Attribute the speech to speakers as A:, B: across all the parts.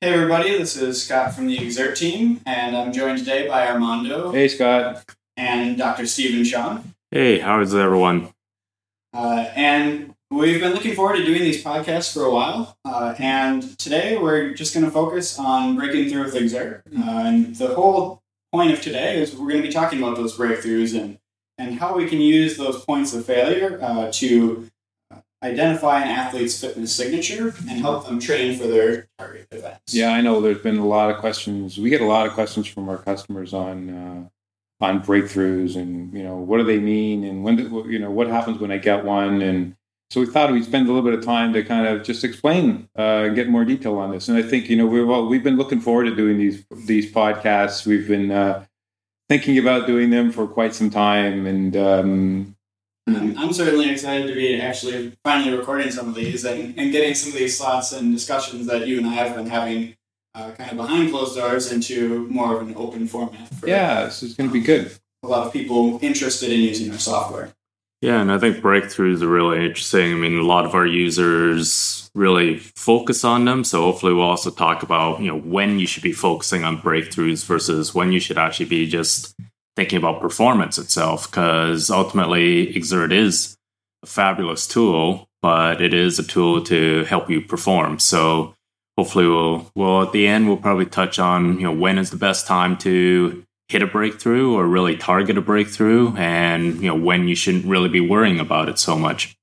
A: Hey everybody, this is Scott from the Xert team, and I'm joined today by Armando
B: Hey, Scott.
A: and Dr. Stephen Cheung.
C: Hey, how is everyone?
A: Uh, and we've been looking forward to doing these podcasts for a while, uh, and today we're just going to focus on breaking through with Xert. Uh, and the whole point of today is we're going to be talking about those breakthroughs and, and how we can use those points of failure uh, to identify an athlete's fitness signature and help them train for their target events.
B: Yeah, I know there's been a lot of questions. We get a lot of questions from our customers on uh, on breakthroughs and you know what do they mean and when do, you know what happens when I get one and so we thought we'd spend a little bit of time to kind of just explain uh, get more detail on this. And I think you know we've we've been looking forward to doing these these podcasts. We've been uh, thinking about doing them for quite some time and. Um,
A: I'm, I'm certainly excited to be actually finally recording some of these and, and getting some of these thoughts and discussions that you and I have been having uh, kind of behind closed doors into more of an open format for
B: yeah, this is going to be good.
A: a lot of people interested in using our software.
C: Yeah, and I think breakthroughs are really interesting. I mean, a lot of our users really focus on them. So hopefully we'll also talk about, you know, when you should be focusing on breakthroughs versus when you should actually be just thinking about performance itself because ultimately Xert is a fabulous tool but it is a tool to help you perform. So hopefully we'll well at the end we'll probably touch on you know when is the best time to hit a breakthrough or really target a breakthrough and you know when you shouldn't really be worrying about it so much.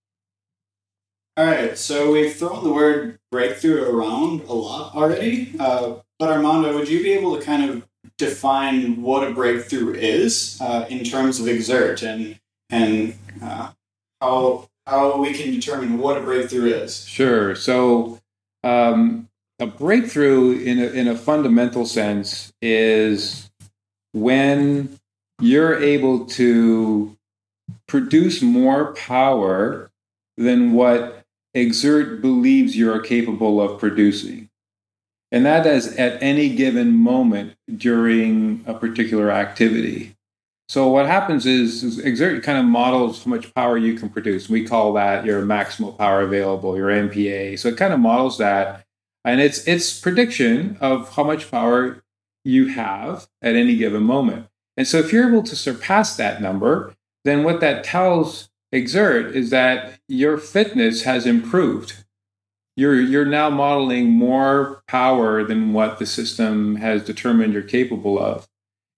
A: All right, so we've thrown the word breakthrough around a lot already, uh, but Armando, would you be able to kind of define what a breakthrough is uh, in terms of Xert and and uh, how how we can determine what a breakthrough is?
B: Sure. So, um, a breakthrough in a, in a fundamental sense is when you're able to produce more power than what Xert believes you're capable of producing. And that is at any given moment during a particular activity. So what happens is, is Xert kind of models how much power you can produce. We call that your maximal power available, your MPA. So it kind of models that, and it's it's prediction of how much power you have at any given moment. And so if you're able to surpass that number, then what that tells Xert is that your fitness has improved. You're you're now modeling more power than what the system has determined you're capable of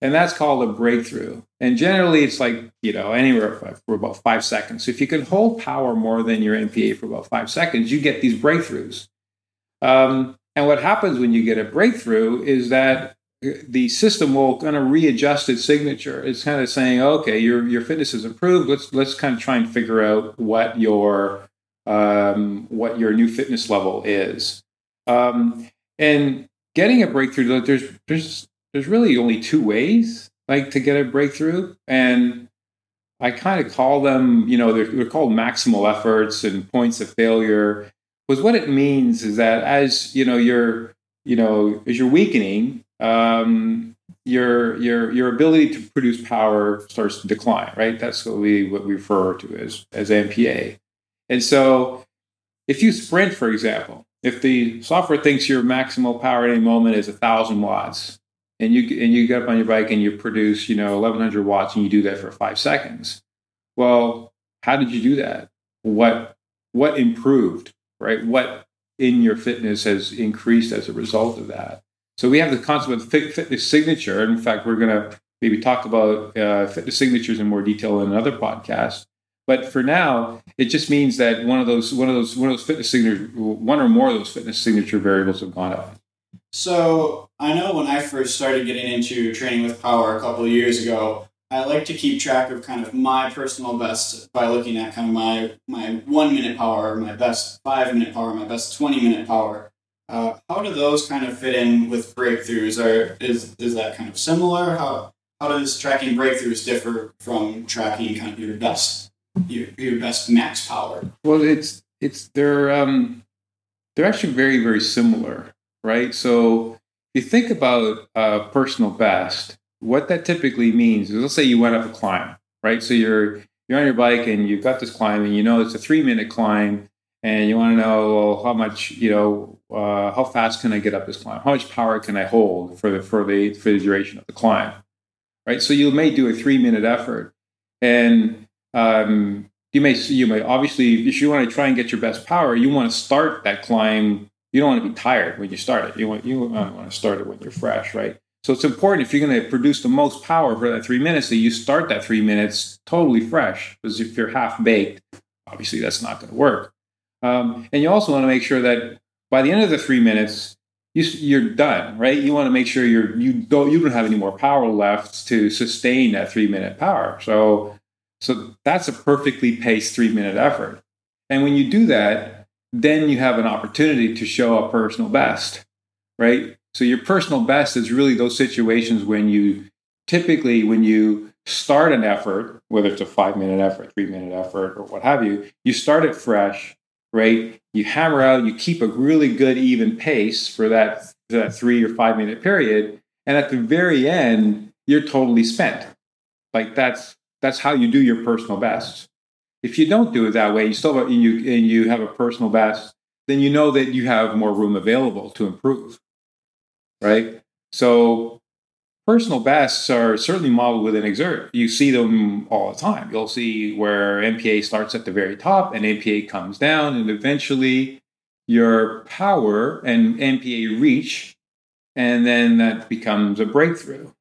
B: and that's called a breakthrough. And generally, it's like you know anywhere for about five seconds. So if you can hold power more than your MPA for about five seconds, you get these breakthroughs. Um, and what happens when you get a breakthrough is that the system will kind of readjust its signature. It's kind of saying, okay, your your fitness has improved. Let's let's kind of try and figure out what your um, what your new fitness level is. Um, and getting a breakthrough, there's there's there's really only two ways like to get a breakthrough. And i kind of call them you know they're, they're called maximal efforts and points of failure. Because what it means is that as you know you're you know as you're weakening um, your your your ability to produce power starts to decline right? That's what we what we refer to as as mpa and so if you sprint for example if the software thinks your maximal power at any moment is a thousand watts and you and you get up on your bike and you produce you know 1100 watts and you do that for five seconds well how did you do that? What what improved right? What in your fitness has increased as a result of that? So we have the concept of fitness signature. In fact we're going to maybe talk about uh, fitness signatures in more detail in another podcast but for now it just means that one of those one of those one of those fitness signature one or more of those fitness signature variables have gone up
A: So I know when I first started getting into training with power a couple of years ago, I like to keep track of kind of my personal best by looking at kind of my my one minute power, my best five minute power, my best twenty minute power. Uh, how do those kind of fit in with breakthroughs? Or is is that kind of similar? How how does tracking breakthroughs differ from tracking kind of your best your, your best max power?
B: Well, it's it's they're um, they're actually very very similar, right? So if you think about uh, personal best, what that typically means is, let's say you went up a climb, right? So you're you're on your bike and you've got this climb, and you know it's a three minute climb, and you want to know well, how much you know uh, how fast can I get up this climb? How much power can I hold for the for the for the duration of the climb? Right. So you may do a three minute effort, and um, you may you may obviously if you want to try and get your best power, you want to start that climb. You don't want to be tired when you start it. You want you want to start it when you're fresh, right? So it's important if you're going to produce the most power for that three minutes that you start that three minutes totally fresh. Because if you're half baked, obviously that's not going to work. Um, and you also want to make sure that by the end of the three minutes, you, are done, right? You want to make sure you're you don't you don't have any more power left to sustain that three minute power. So so that's a perfectly paced three minute effort. And when you do that, then you have an opportunity to show a personal best, right? So your personal best is really those situations when you typically when you start an effort, whether it's a five minute effort, three minute effort, or what have you, you start it fresh right? You hammer out, you keep a really good even pace for that, that three or five minute period. And at the very end, you're totally spent. Like that's that's how you do your personal best. If you don't do it that way, you still and you and you have a personal best, then you know that you have more room available to improve. Right? So personal bests are certainly modeled within Xert. You see them all the time. You'll see where MPA starts at the very top and MPA comes down, and eventually your power and MPA reach, and then that becomes a breakthrough,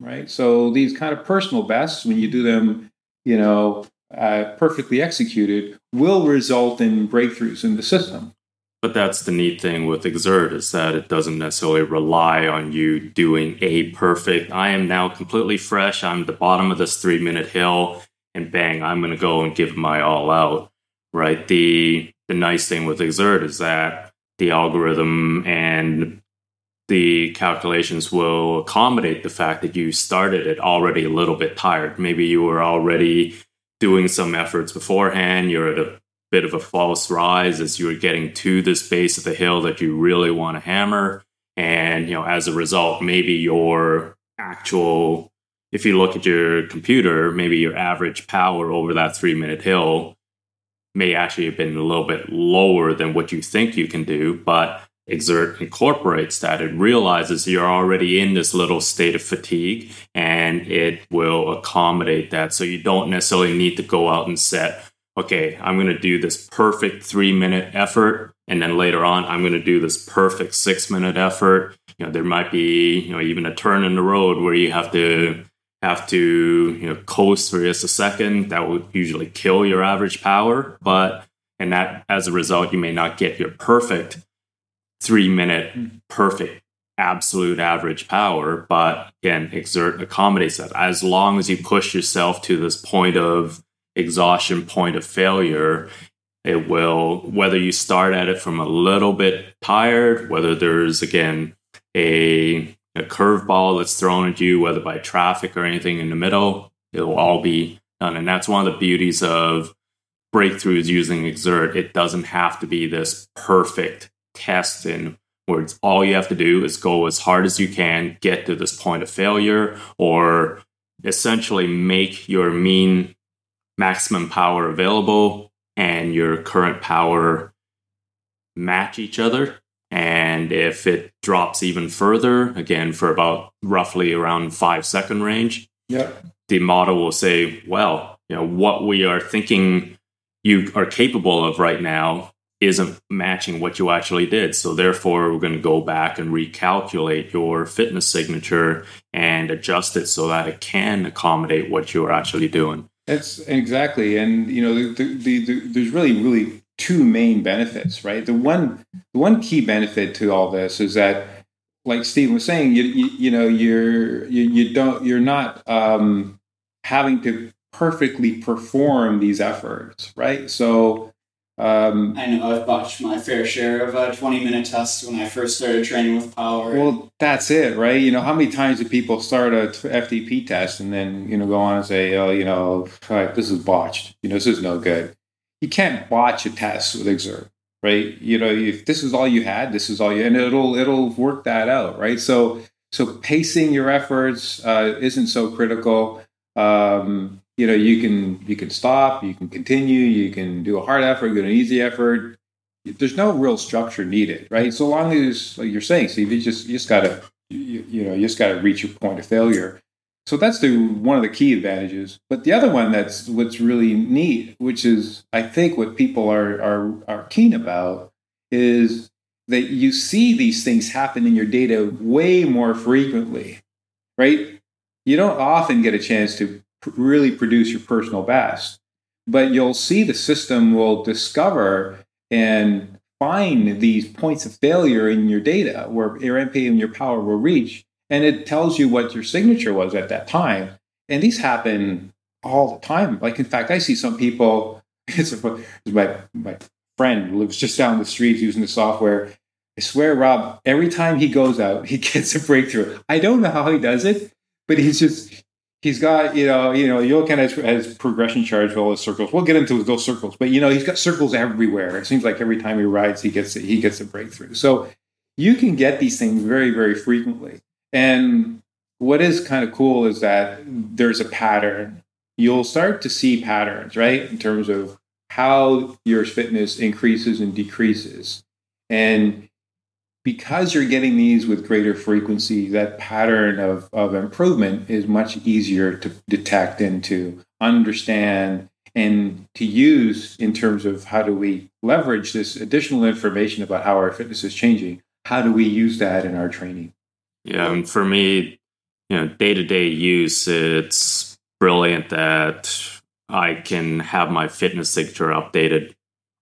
B: right? So these kind of personal bests, when you do them, you know, uh, perfectly executed, will result in breakthroughs in the system.
C: But that's the neat thing with Xert is that it doesn't necessarily rely on you doing a perfect, I am now completely fresh, I'm the bottom of this three minute hill, and bang, I'm going to go and give my all out, right? The, the nice thing with Xert is that the algorithm and the calculations will accommodate the fact that you started it already a little bit tired. Maybe you were already doing some efforts beforehand, you're at a bit of a false rise as you are getting to this base of the hill that you really want to hammer. And, you know, as a result, maybe your actual, if you look at your computer, maybe your average power over that three minute hill may actually have been a little bit lower than what you think you can do. But Xert incorporates that. It realizes you're already in this little state of fatigue and it will accommodate that. So you don't necessarily need to go out and set okay, I'm going to do this perfect three minute effort. And then later on, I'm going to do this perfect six minute effort. You know, there might be, you know, even a turn in the road where you have to have to, you know, coast for just a second. That would usually kill your average power. But, and that as a result, you may not get your perfect three minute, hmm. perfect absolute average power. But again, Xert accommodates that as long as you push yourself to this point of exhaustion point of failure, it will, whether you start at it from a little bit tired, whether there's, again, a, a curveball that's thrown at you, whether by traffic or anything in the middle, it'll all be done. And that's one of the beauties of breakthroughs using Xert. It doesn't have to be this perfect test and where it's all you have to do is go as hard as you can, get to this point of failure, or essentially make your mean maximum power available and your current power match each other. And if it drops even further, again, for about roughly around five second range,
B: yep.
C: the model will say, well, you know, what we are thinking you are capable of right now isn't matching what you actually did. So therefore, we're going to go back and recalculate your fitness signature and adjust it so that it can accommodate what you're actually doing.
B: That's exactly, and you know, the, the, the, there's really, really two main benefits, right? The one, the one key benefit to all this is that, like Steve was saying, you you, you know, you're you, you don't you're not um, having to perfectly perform these efforts, right? So
A: um, I know I've botched my fair share of a 20 minute tests when I first started training with power.
B: Well, that's it, right? You know, how many times do people start a FTP test and then, you know, go on and say, oh, you know, this is botched. You know, this is no good. You can't botch a test with Xert, right? You know, if this is all you had, this is all you, and it'll, it'll work that out, right? So, so pacing your efforts uh, isn't so critical. Um, you know you can you can stop you can continue you can do a hard effort do an easy effort there's no real structure needed, right? So long as like you're saying, Steve, you just you just gotta you, you know you just gotta reach your point of failure. So that's the one of the key advantages. But the other one that's what's really neat, which is I think what people are are are keen about, is that you see these things happen in your data way more frequently, right? You don't often get a chance to really produce your personal best, but you'll see the system will discover and find these points of failure in your data where your MP and your power will reach, and it tells you what your signature was at that time. And these happen all the time. Like in fact, I see some people. It's, a, it's my my friend who lives just down the street using the software. I swear, Rob, every time he goes out, he gets a breakthrough. I don't know how he does it, but he's just he's got you know you know you look at as, as progression charts all his circles. We'll get into those circles, but you know he's got circles everywhere. It seems like every time he rides, he gets he gets a breakthrough. So you can get these things very very frequently. And what is kind of cool is that there's a pattern. You'll start to see patterns, right, in terms of how your fitness increases and decreases. And because you're getting these with greater frequency, that pattern of, of improvement is much easier to detect and to understand and to use in terms of how do we leverage this additional information about how our fitness is changing. How do we use that in our training?
C: Yeah, and for me, you know, day to day use, it's brilliant that I can have my fitness signature updated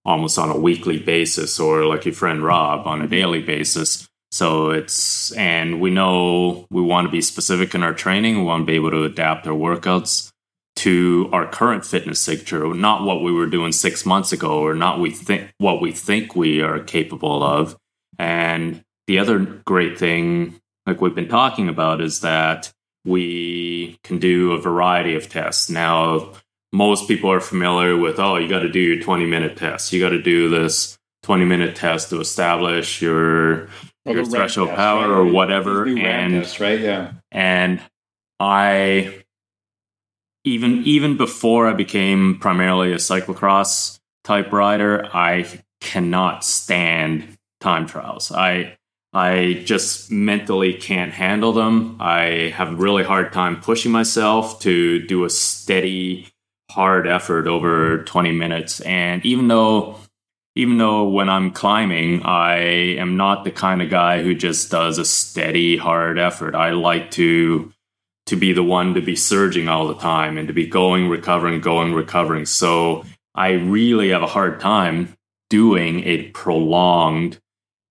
C: almost on a weekly basis or like your friend Rob on a daily basis. So it's, and we know we want to be specific in our training. We want to be able to adapt our workouts to our current fitness signature, not what we were doing six months ago or not we think what we think we are capable of. And the other great thing, like we've been talking about, is that we can do a variety of tests. Now, most people are familiar with oh you got to do your 20 minute test you got to do this 20 minute test to establish your
B: Or
C: your threshold
B: ramp
C: power
B: test,
C: or whatever
B: These new ramp
C: and
B: tests, right? Yeah.
C: and i even even before i became primarily a cyclocross type rider i cannot stand time trials i i just mentally can't handle them i have a really hard time pushing myself to do a steady hard effort over 20 minutes. And even though even though when i'm climbing i am not the kind of guy who just does a steady hard effort. I like to to be the one to be surging all the time and to be going recovering going recovering. So i really have a hard time doing a prolonged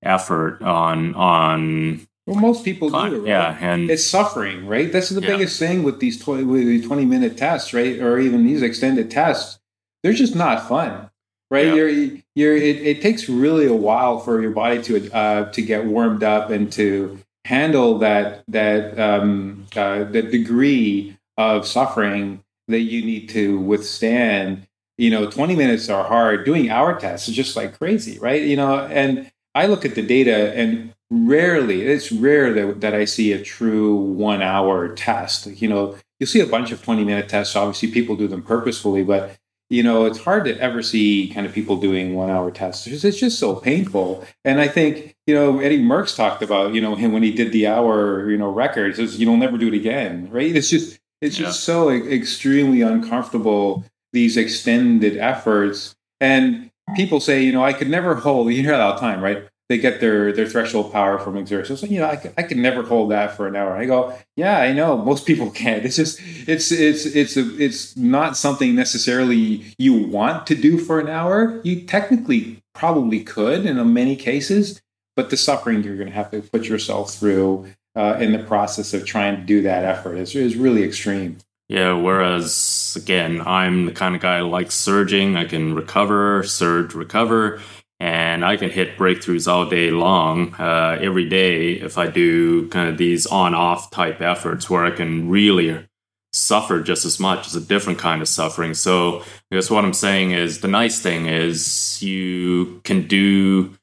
C: effort on on
B: Well, most people do. Right?
C: yeah and
B: It's suffering, right? That's the
C: Yeah.
B: biggest thing with these 20, with these 20 minute tests, right? Or even these extended tests. They're just not fun, right?
C: Yeah.
B: You're, you're, it, it takes really a while for your body to, uh, to get warmed up and to handle that, that, um, uh, the degree of suffering that you need to withstand. You know, 20 minutes are hard. Doing hour tests is just like crazy, right? You know, and I look at the data and rarely it's rare that, that i see a true one hour test you know you'll see a bunch of 20 minute tests. Obviously people do them purposefully but you know it's hard to ever see kind of people doing one hour tests. It's it's just so painful. And i think you know eddie merckx talked about you know him when he did the hour you know record he says you'll never do it again right? It's just it's
C: Yeah.
B: just so extremely uncomfortable these extended efforts. And people say you know i could never hold you hear that all the time right they get their their threshold power from exertion. So you know, I could, I could never hold that for an hour. I go, yeah, I know most people can't. It's just it's it's it's a, it's not something necessarily you want to do for an hour. You technically probably could in many cases, but the suffering you're going to have to put yourself through uh, in the process of trying to do that effort is is really extreme.
C: Yeah, whereas again, I'm the kind of guy who likes surging. I can recover, surge, recover, and I can hit breakthroughs all day long, uh, every day if I do kind of these on-off type efforts where I can really suffer just as much. It's a different kind of suffering. So I guess what I'm saying is the nice thing is you can do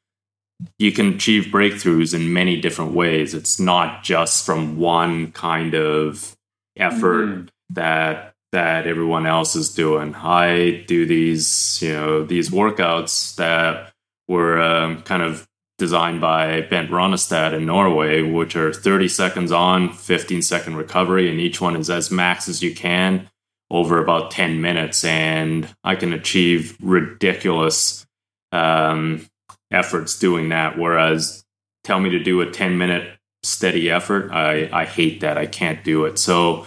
C: you can achieve breakthroughs in many different ways. It's not just from one kind of effort
B: Mhm.
C: that that everyone else is doing. I do these, you know, these workouts that were um, kind of designed by Bent Rønnestad in Norway, which are 30 seconds on, 15 second recovery, and each one is as max as you can over about 10 minutes. And I can achieve ridiculous um, efforts doing that. Whereas tell me to do a 10 minute steady effort, I, I hate that. I can't do it. So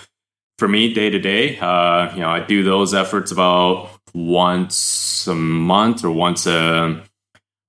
C: for me, day to day, uh, you know, I do those efforts about once a month or once a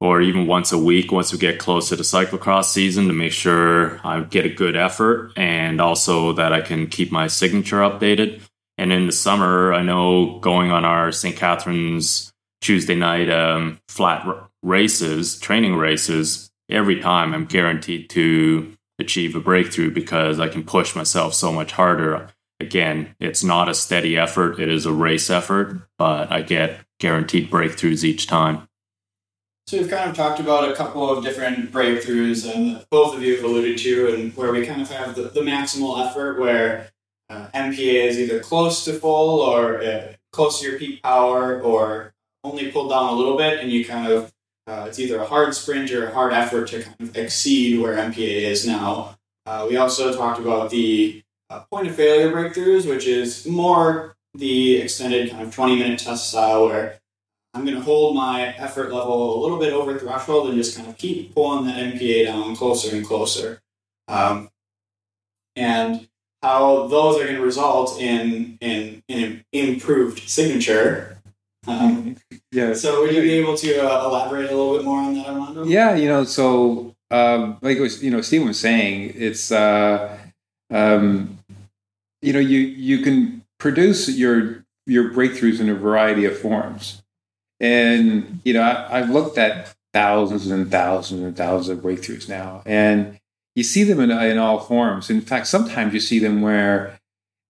C: or even once a week once we get close to the cyclocross season to make sure I get a good effort and also that I can keep my signature updated. And in the summer, I know going on our St. Catharines Tuesday night um, flat r- races, training races, every time I'm guaranteed to achieve a breakthrough because I can push myself so much harder. Again, it's not a steady effort, it is a race effort, but I get guaranteed breakthroughs each time.
A: So we've kind of talked about a couple of different breakthroughs uh, that both of you have alluded to, and where we kind of have the, the maximal effort, where uh, MPA is either close to full or uh, close to your peak power, or only pulled down a little bit, and you kind of uh, it's either a hard sprint or a hard effort to kind of exceed where MPA is now. Uh, we also talked about the uh, point of failure breakthroughs, which is more the extended kind of 20 minute test style where I'm going to hold my effort level a little bit over threshold and just kind of keep pulling that MPA down closer and closer. Um, and how those are going to result in, in, in improved signature. Um,
B: Yeah.
A: so would you be able to uh, elaborate a little bit more on that, Armando?
B: Yeah, you know, so um, like it was, you know, Stephen was saying, it's uh, um, you know, you you can produce your your breakthroughs in a variety of forms, and you know, I, I've looked at thousands and thousands and thousands of breakthroughs now, and you see them in, in all forms. In fact, sometimes you see them where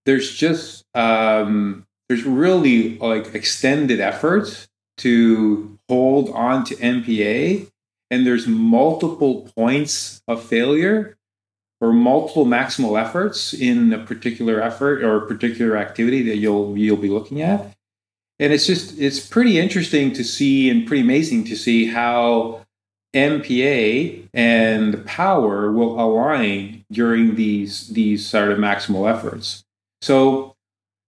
B: there's just um, there's really like extended efforts to hold on to MPA, and there's multiple points of failure or multiple maximal efforts in a particular effort or a particular activity that you'll you'll be looking at. And it's just it's pretty interesting to see and pretty amazing to see how MPA and power will align during these these sort of maximal efforts. So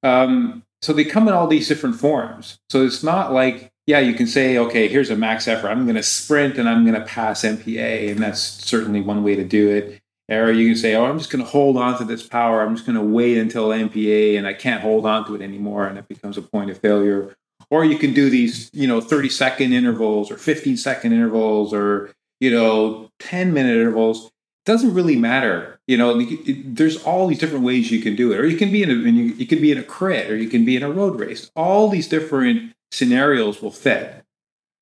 B: um, so they come in all these different forms. So it's not like yeah, you can say okay, here's a max effort. I'm going to sprint and I'm going to pass MPA, and that's certainly one way to do it. Or you can say, oh, I'm just going to hold on to this power. I'm just going to wait until MPA and I can't hold on to it anymore, and it becomes a point of failure. Or you can do these, you know, 30 second intervals or 15 second intervals or, you know, 10 minute intervals. It doesn't really matter. You know, there's all these different ways you can do it. Or you can be in a, you, can be in a crit or you can be in a road race. All these different scenarios will fit.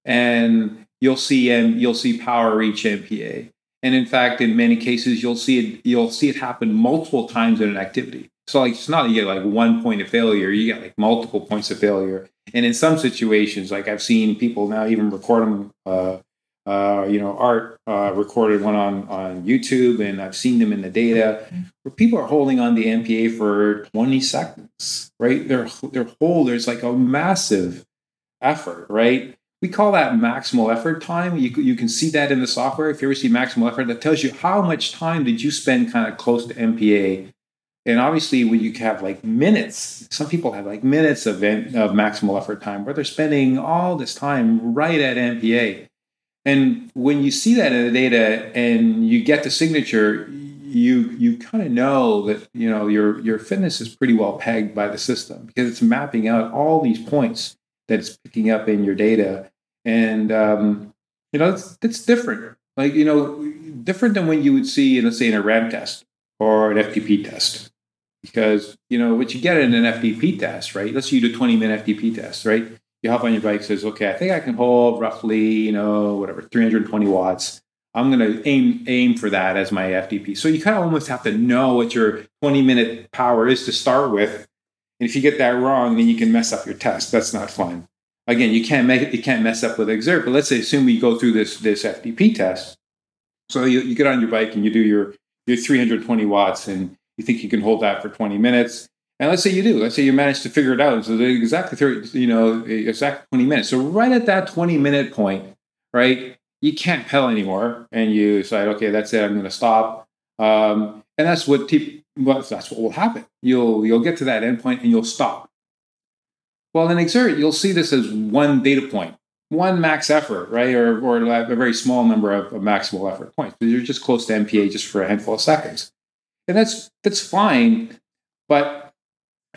B: And you'll see, and you'll see power reach MPA. And in fact, in many cases, you'll see it. You'll see it happen multiple times in an activity. So like it's not you get like one point of failure. You get like multiple points of failure. And in some situations, like I've seen people now even record them. Uh, uh, you know, Art uh, recorded one on on YouTube, and I've seen them in the data where people are holding on the MPA for 20 seconds. Right, their their hold there's like a massive effort. Right, we call that maximal effort time. You, you can see that in the software. If you ever see maximal effort, that tells you how much time did you spend kind of close to MPA. And obviously, when you have like minutes, some people have like minutes of, of maximal effort time where they're spending all this time right at MPA. And when you see that in the data and you get the signature, you you kind of know that you know your your fitness is pretty well pegged by the system because it's mapping out all these points that it's picking up in your data. And, um, you know, it's, it's different. Like, you know, different than when you would see, let's say, in a ramp test or an FTP test. Because, you know, what you get in an FTP test, right? Let's say you do 20 minute FTP test, right? You hop on your bike, says, okay, I think I can hold roughly, you know, whatever, 320 watts. I'm going to aim aim for that as my FTP. So you kind of almost have to know what your 20 minute power is to start with and if you get that wrong, then you can mess up your test. That's not fun. Again, you can't make you can't mess up with Xert. But let's say assume we go through this this FTP test. So you, you get on your bike and you do your your 320 watts, and you think you can hold that for 20 minutes. And let's say you do. Let's say you manage to figure it out. So exactly 30, you know, exactly 20 minutes. So right at that 20 minute point, right, you can't pedal anymore, and you decide, okay, that's it, I'm going to stop. Um, and that's what well, that's what will happen. You'll you'll get to that endpoint and you'll stop. Well, in Xert, you'll see this as one data point, one max effort, right, or or a very small number of, of maximal effort points. But you're just close to MPA just for a handful of seconds, and that's that's fine, but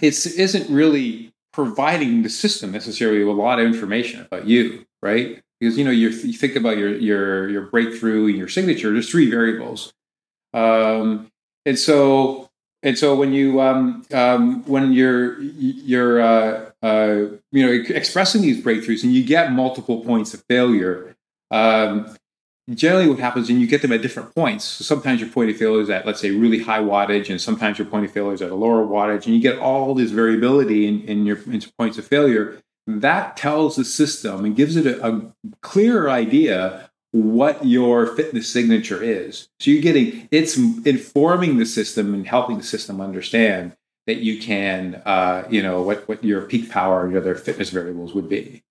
B: it isn't really providing the system necessarily with a lot of information about you, right? Because you know you think about your your your breakthrough and your signature. There's three variables, um, and so and so when you um, um, when you're you're uh, uh, you know expressing these breakthroughs and you get multiple points of failure, um, generally what happens and you get them at different points. So sometimes your point of failure is at let's say really high wattage, and sometimes your point of failure is at a lower wattage, and you get all this variability in, in your in points of failure. That tells the system and gives it a, a clearer idea what your fitness signature is. So you're getting it's informing the system and helping the system understand that you can, uh, you know, what what your peak power and your other fitness variables would be.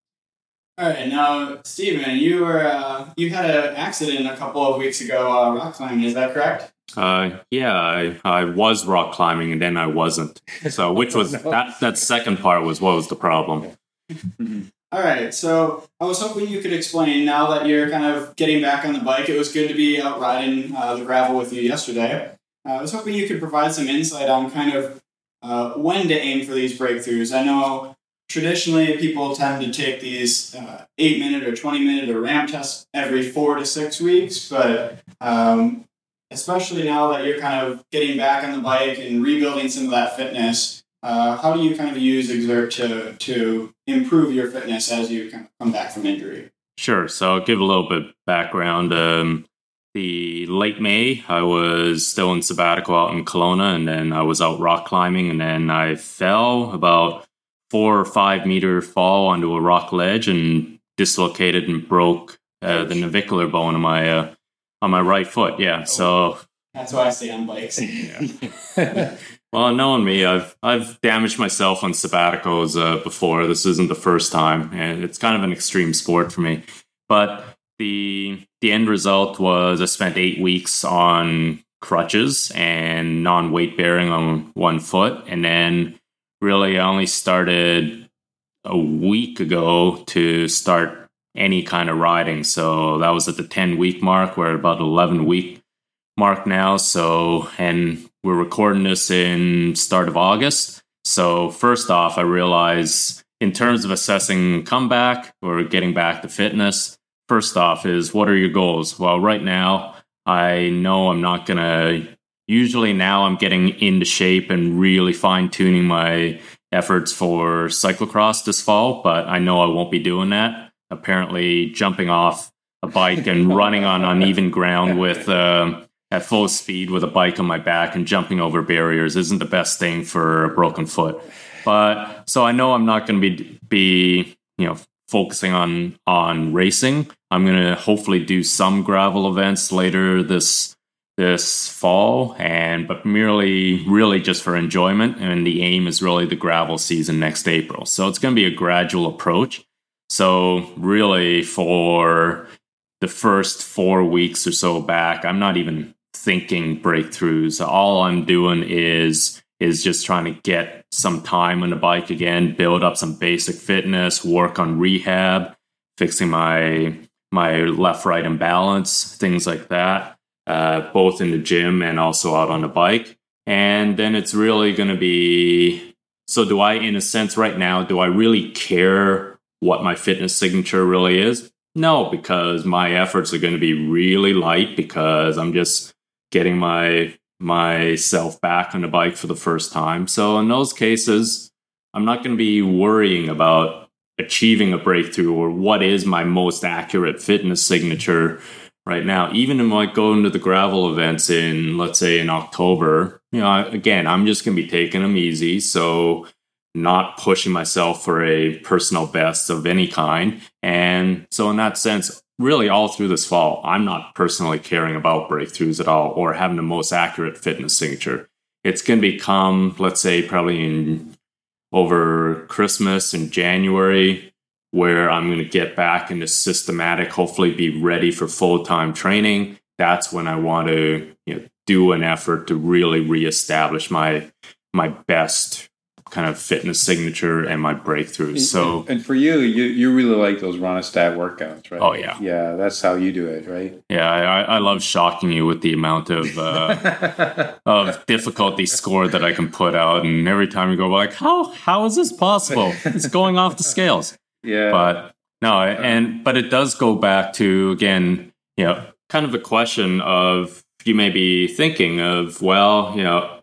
A: All right, now Stephen, you were uh, you had an accident a couple of weeks ago uh, rock climbing. Is that correct?
C: Uh, yeah, I, I was rock climbing and then I wasn't. So, which was no. that that second part was what was the problem?
A: All right, so I was hoping you could explain now that you're kind of getting back on the bike. It was good to be out riding uh, the gravel with you yesterday. Uh, I was hoping you could provide some insight on kind of uh, when to aim for these breakthroughs. I know traditionally people tend to take these uh, eight minute or 20 minute or ramp tests every four to six weeks, but um, especially now that you're kind of getting back on the bike and rebuilding some of that fitness, uh, how do you kind of use Xert to to improve your fitness as you kind of come back from injury?
C: Sure. So I'll give a little bit background. Um, the late May, I was still in sabbatical out in Kelowna, and then I was out rock climbing, and then I fell about four or five meter fall onto a rock ledge and dislocated and broke uh, the navicular bone on my uh, on my right foot. Yeah, so
A: that's why I stay on bikes.
C: yeah. Well, knowing me, I've I've damaged myself on sabbaticals uh, before. This isn't the first time, and it's kind of an extreme sport for me. But the the end result was I spent eight weeks on crutches and non weight bearing on one foot, and then really I only started a week ago to start any kind of riding. So that was at the ten week mark. We're about eleven week mark now. So and we're recording this in start of August. So first off, I realize in terms of assessing comeback or getting back to fitness, first off is what are your goals? Well, right now, I know I'm not going to usually now I'm getting into shape and really fine tuning my efforts for cyclocross this fall, but I know I won't be doing that. Apparently, jumping off a bike and running on uneven ground with uh, at full speed with a bike on my back and jumping over barriers isn't the best thing for a broken foot. But so I know I'm not going to be be you know focusing on on racing. I'm going to hopefully do some gravel events later this this fall and but merely really just for enjoyment and the aim is really the gravel season next April. So it's going to be a gradual approach. So really for the first 4 weeks or so back, I'm not even thinking breakthroughs. All I'm doing is is just trying to get some time on the bike again, build up some basic fitness, work on rehab, fixing my my left right imbalance, things like that, uh, both in the gym and also out on the bike. And then it's really going to be so. Do I, in a sense, right now, do I really care what my fitness signature really is? No, because my efforts are going to be really light because I'm just getting my myself back on the bike for the first time. So in those cases, I'm not going to be worrying about achieving a breakthrough or what is my most accurate fitness signature right now. Even if like going to the gravel events in, let's say, in October, you know, again, I'm just going to be taking them easy. So not pushing myself for a personal best of any kind. And so in that sense, really all through this fall, I'm not personally caring about breakthroughs at all or having the most accurate fitness signature. It's going to become, let's say, probably in over Christmas and January, where I'm going to get back into systematic, hopefully be ready for full time training, that's when I want to you know, do an effort to really reestablish my my best kind of fitness signature and my breakthroughs. So,
B: and for you, you you really like those Rönnestad workouts, right?
C: Oh yeah,
B: yeah. That's how you do it, right?
C: Yeah, I, I love shocking you with the amount of uh, of difficulty score that I can put out, and every time you go like, how how is this possible? It's going off the scales.
B: Yeah,
C: but no, and but it does go back to again, you know, kind of a question of you may be thinking of, well, you know,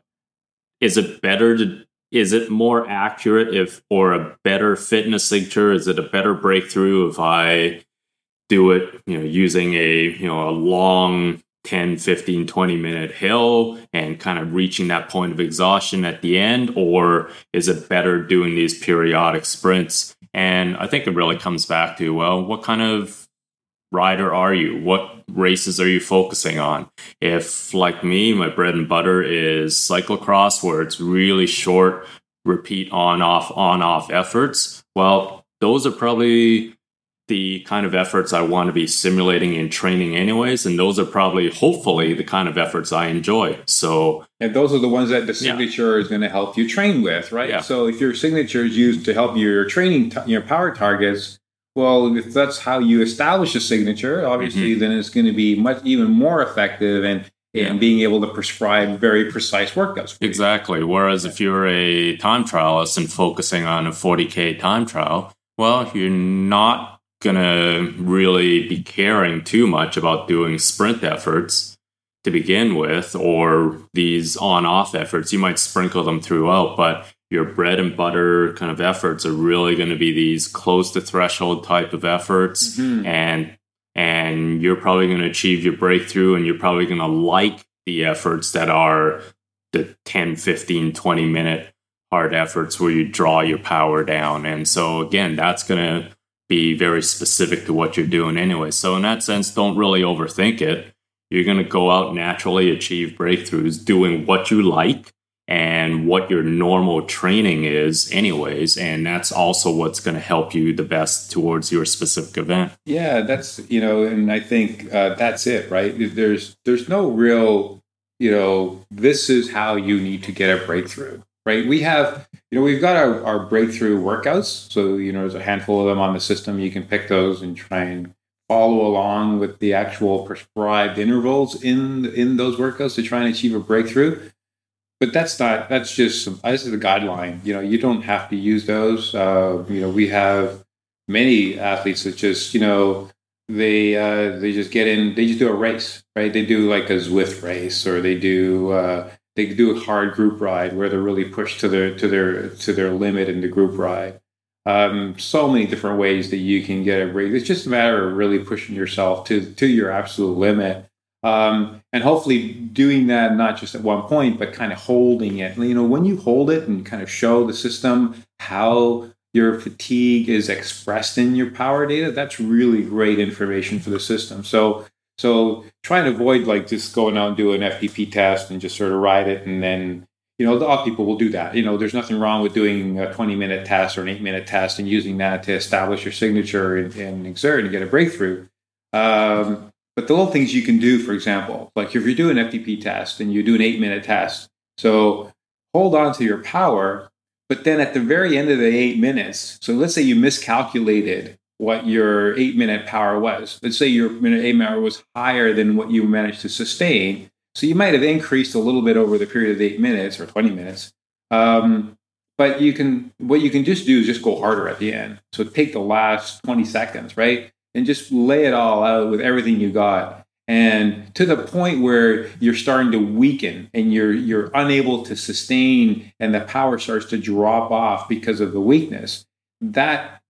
C: is it better to is it more accurate if or a better fitness signature is it a better breakthrough if i do it you know using a you know a long 10 15 20 minute hill and kind of reaching that point of exhaustion at the end? Or is it better doing these periodic sprints? And i think it really comes back to well what kind of rider are you? What races are you focusing on? If, like me, my bread and butter is cyclocross, where it's really short, repeat on off, on off efforts, well, those are probably the kind of efforts I want to be simulating in training, anyways. And those are probably, hopefully, the kind of efforts I enjoy. So,
B: and those are the ones that the signature yeah. is going to help you train with, right? Yeah. So, if your signature is used to help your training, t- your power targets, well, if that's how you establish a signature, obviously, mm-hmm. then it's going to be much even more effective and and being able to prescribe very precise workouts.
C: Exactly. Whereas if you're a time trialist and focusing on a 40k time trial, well, you're not going to really be caring too much about doing sprint efforts to begin with or these on off efforts. You might sprinkle them throughout, but your bread and butter kind of efforts are really going to be these close to threshold type of efforts. Mm-hmm. and and you're probably going to achieve your breakthrough and you're probably going to like the efforts that are the 10 15 20 minute hard efforts where you draw your power down. And so again that's going to be very specific to what you're doing anyway. So in that sense don't really overthink it. You're going to go out naturally achieve breakthroughs doing what you like and what your normal training is anyways and that's also what's going to help you the best towards your specific event.
B: Yeah that's you know and i think uh, that's it right? There's there's no real you know this is how you need to get a breakthrough right? We have you know we've got our, our breakthrough workouts so you know there's a handful of them on the system. You can pick those and try and follow along with the actual prescribed intervals in in those workouts to try and achieve a breakthrough but that's not that's just some this is a guideline you know you don't have to use those. Uh, you know we have many athletes that just you know they uh, they just get in they just do a race right? They do like a Zwift race or they do uh, they do a hard group ride where they're really pushed to their to their to their limit in the group ride. Um, so many different ways that you can get a break it's just a matter of really pushing yourself to to your absolute limit um, and hopefully doing that not just at one point, but kind of holding it. You know, when you hold it and kind of show the system how your fatigue is expressed in your power data, that's really great information for the system. So, so try and avoid like just going out and do an FTP test and just sort of ride it and then you know, a lot of people will do that. You know, there's nothing wrong with doing a 20 minute test or an eight minute test and using that to establish your signature and, and Xert and get a breakthrough. Um, but the little things you can do, for example, like if you do an FTP test and you do an eight minute test, so hold on to your power, but then at the very end of the eight minutes, so let's say you miscalculated what your eight minute power was. Let's say your eight minute was higher than what you managed to sustain. So you might have increased a little bit over the period of eight minutes or 20 minutes. Um, but you can, what you can just do is just go harder at the end. So take the last 20 seconds, right? And just lay it all out with everything you got. And to the point where you're starting to weaken and you're you're unable to sustain and the power starts to drop off because of the weakness. That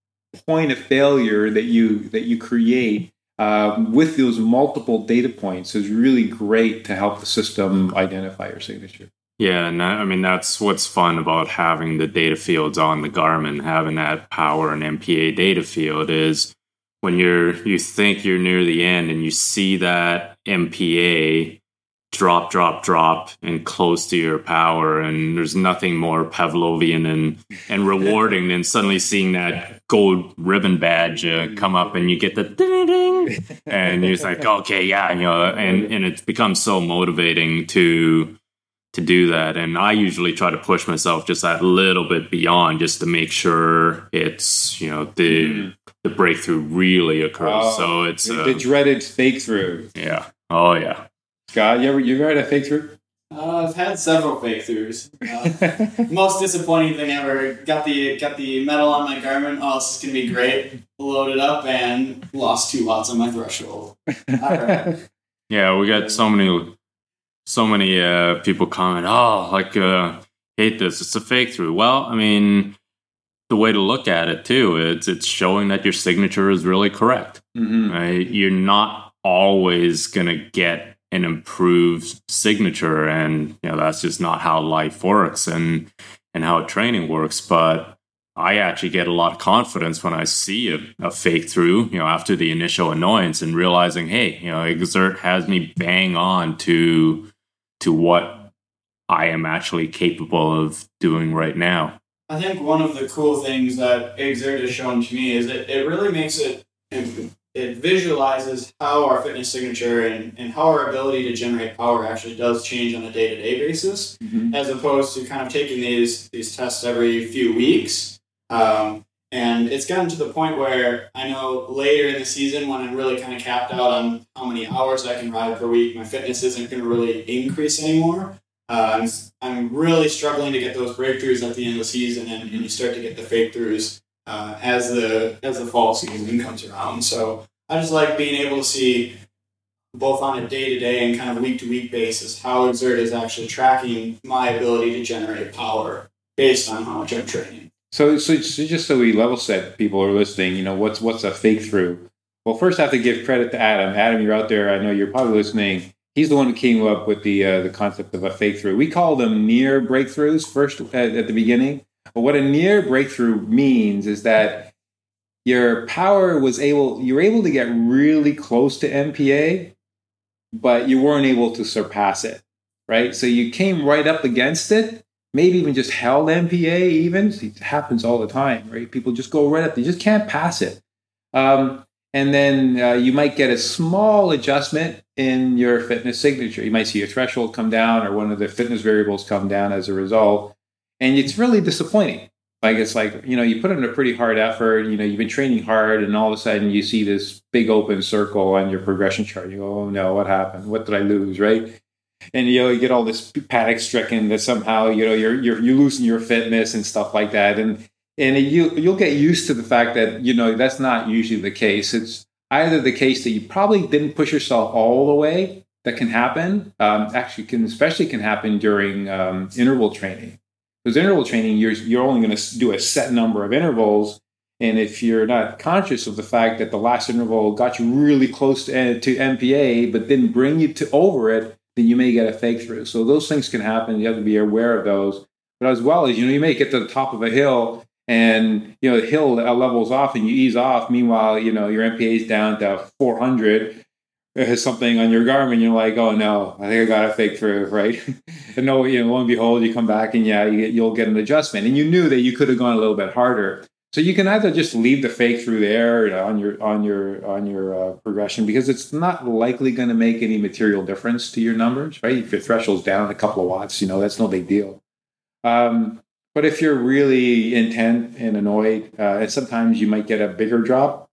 B: point of failure that you that you create um, with those multiple data points is really great to help the system identify your signature.
C: Yeah, and I mean that's what's fun about having the data fields on the Garmin, having that power and MPA data field is when you're you think you're near the end and you see that MPA drop, drop, drop, and close to your power, and there's nothing more Pavlovian and and rewarding than suddenly seeing that gold ribbon badge uh, come up and you get the ding ding and you're like okay yeah you know and and it's become so motivating to to do that and i usually try to push myself just that little bit beyond just to make sure it's you know the mm. The breakthrough really occurs oh, so it's
B: the, uh, the dreaded fake through
C: yeah oh yeah
B: scott you ever you ever had a fake through
A: uh, I've had several fake throughs. Uh, most disappointing thing ever. Got the got the medal on my Garmin. Oh, this is gonna be great. Loaded up and lost two watts on my threshold.
C: Yeah, we got so many, so many uh, people comment. Oh, like uh, hate this. It's a fake through. Well, I mean, the way to look at it too, it's it's showing that your signature is really correct. Mm-hmm. Right? You're not always gonna get an improved signature and you know that's just not how life works and and how training works but i actually get a lot of confidence when i see a, a fake through you know after the initial annoyance and realizing hey you know Xert has me bang on to to what i am actually capable of doing right now
A: i think one of the cool things that Xert has shown to me is that it really makes it it visualizes how our fitness signature and, and how our ability to generate power actually does change on a day-to-day basis mm-hmm. as opposed to kind of taking these these tests every few weeks um, and it's gotten to the point where i know later in the season when i'm really kind of capped out on how many hours i can ride per week my fitness isn't going to really increase anymore uh, I'm, I'm really struggling to get those breakthroughs at the end of the season and, and you start to get the fake throughs uh, as the as the fall season comes around. So I just like being able to see both on a day to day and kind of week to week basis how Xert is actually tracking my ability to generate power based on how much I'm training.
B: So, so, so just so we level set people are listening, you know, what's what's a fake through? Well, first I have to give credit to Adam. Adam, you're out there. I know you're probably listening. He's the one who came up with the uh, the concept of a fake through. We call them near breakthroughs first at, at the beginning. But what a near breakthrough means is that your power was able, you were able to get really close to MPA, but you weren't able to surpass it, right? So you came right up against it, maybe even just held MPA even. It happens all the time, right? People just go right up, they just can't pass it. Um, and then uh, you might get a small adjustment in your fitness signature. You might see your threshold come down or one of the fitness variables come down as a result and it's really disappointing. Like it's like you know you put in a pretty hard effort. You know you've been training hard, and all of a sudden you see this big open circle on your progression chart. You go, oh no, what happened? What did I lose? Right? And you know you get all this panic stricken that somehow you know you're you're you losing your fitness and stuff like that. And and you you'll get used to the fact that you know that's not usually the case. It's either the case that you probably didn't push yourself all the way. That can happen. Um, actually, can especially can happen during um, interval training because interval training, you're, you're only going to do a set number of intervals. And if you're not conscious of the fact that the last interval got you really close to, to MPA, but didn't bring you to over it, then you may get a fake through. So those things can happen. You have to be aware of those. But as well as, you know, you may get to the top of a hill and, you know, the hill levels off and you ease off. Meanwhile, you know, your MPA is down to 400 has something on your Garmin, you're like, oh no, I think I got a fake through, right? and no, you know, lo and behold, you come back and yeah, you, will get an adjustment. And you knew that you could have gone a little bit harder. So you can either just leave the fake through there on your on your on your uh, progression because it's not likely going to make any material difference to your numbers, right? If your threshold's down a couple of watts, you know that's no big deal. Um, but if you're really intent and annoyed, uh, and sometimes you might get a bigger drop,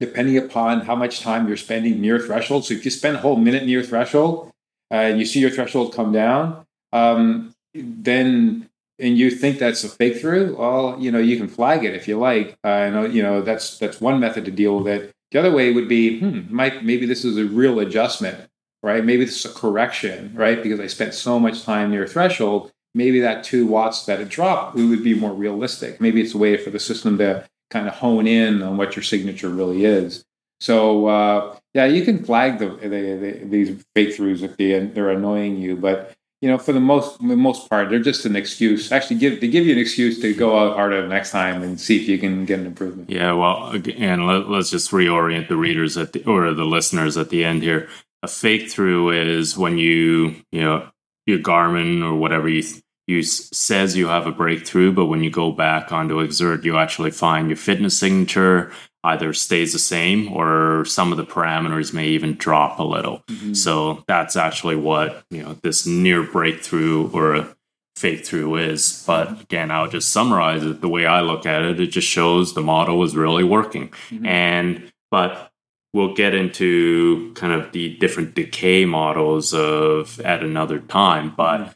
B: depending upon how much time you're spending near threshold. So if you spend a whole minute near threshold uh, and you see your threshold come down, um, then and you think that's a fake through, well, you know, you can flag it if you like. Uh, and, you know, that's that's one method to deal with it. The other way would be, hmm, might, maybe this is a real adjustment, right? Maybe this is a correction, right? Because I spent so much time near threshold. Maybe that two watts that it dropped we would be more realistic. Maybe it's a way for the system to kind of hone in on what your signature really is. So uh, yeah, you can flag the, the, the, these fake throughs if they, they're annoying you, but you know, for the most the most part, they're just an excuse. Actually, give they give you an excuse to go out harder next time and see if you can get an improvement.
C: Yeah, well, and let, us just reorient the readers at the or the listeners at the end here. A fake through is when you you know your Garmin or whatever you you says you have a breakthrough, but when you go back onto Xert, you actually find your fitness signature either stays the same or some of the parameters may even drop a little. Mm-hmm. So that's actually what you know this near breakthrough or a fake through is. But again, I'll just summarize it. The way I look at it, it just shows the model is really working. Mm-hmm. And but we'll get into kind of the different decay models of at another time. But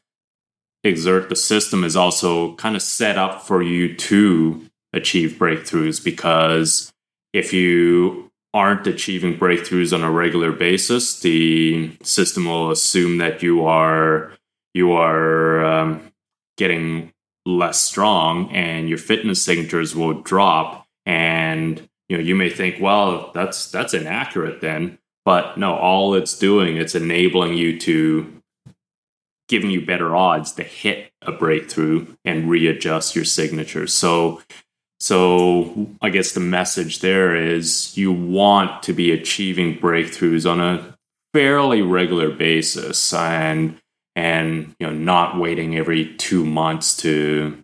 C: Xert the system is also kind of set up for you to achieve breakthroughs because if you aren't achieving breakthroughs on a regular basis the system will assume that you are you are um, getting less strong and your fitness signatures will drop. And you know you may think well that's that's inaccurate then. But no all it's doing it's enabling you to giving you better odds to hit a breakthrough and readjust your signature. So so I guess the message there is you want to be achieving breakthroughs on a fairly regular basis and and you know not waiting every 2 months to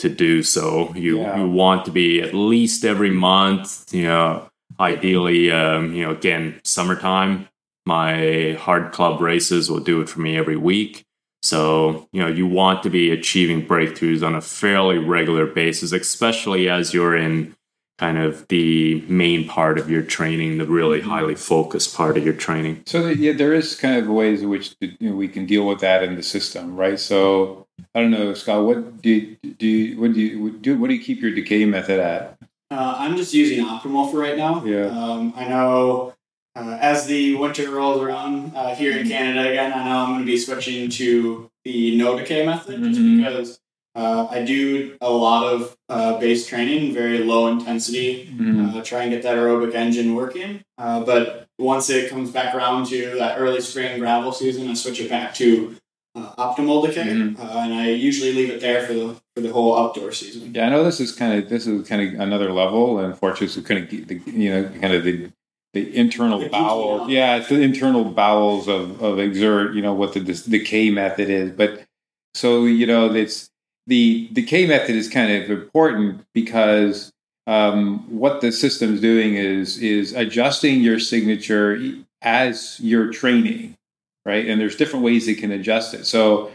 C: to do so. You yeah. you want to be at least every month, you know, ideally um, you know again summertime my hard club races will do it for me every week so, you know, you want to be achieving breakthroughs on a fairly regular basis, especially as you're in kind of the main part of your training, the really mm-hmm. highly focused part of your training.
B: So, yeah, there is kind of ways in which you know, we can deal with that in the system, right? So, I don't know, Scott, what do you, do you, what do you do? What do you keep your decay method at?
A: Uh, I'm just using optimal for right now.
B: Yeah.
A: Um, I know uh, as the winter rolls around uh, here in Canada again, I know I'm going to be switching to the no decay method just mm-hmm. because uh, I do a lot of uh, base training, very low intensity, mm-hmm. Uh, try and get that aerobic engine working. Uh, but once it comes back around to that early spring gravel season, I switch it back to optimal decay, mm-hmm. and I usually leave it there for the for the whole outdoor season.
B: Yeah, I know this is kind of this is kind of another level, and unfortunately, kind of you know kind of the the internal bowels. Yeah, it's the internal bowels of, of Xert, you know, what the decay method is. But so, you know, it's the decay method is kind of important because um, what the system's doing is is adjusting your signature as you're training, right? And there's different ways it can adjust it. So,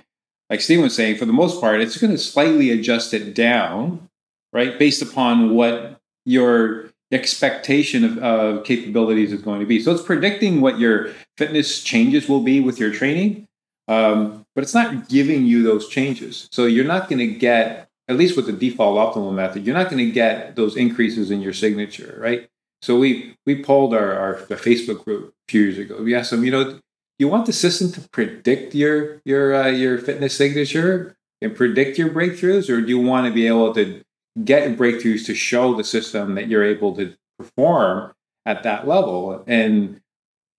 B: like Steve was saying, for the most part, it's going to slightly adjust it down, right, based upon what your expectation of, of capabilities is going to be. So it's predicting what your fitness changes will be with your training, um, but it's not giving you those changes. So you're not going to get, at least with the default optimal method, you're not going to get those increases in your signature, right? So we we polled our, our Facebook group a few years ago. We asked them, you know, you want the system to predict your your uh, your fitness signature and predict your breakthroughs, or do you want to be able to get breakthroughs to show the system that you're able to perform at that level. And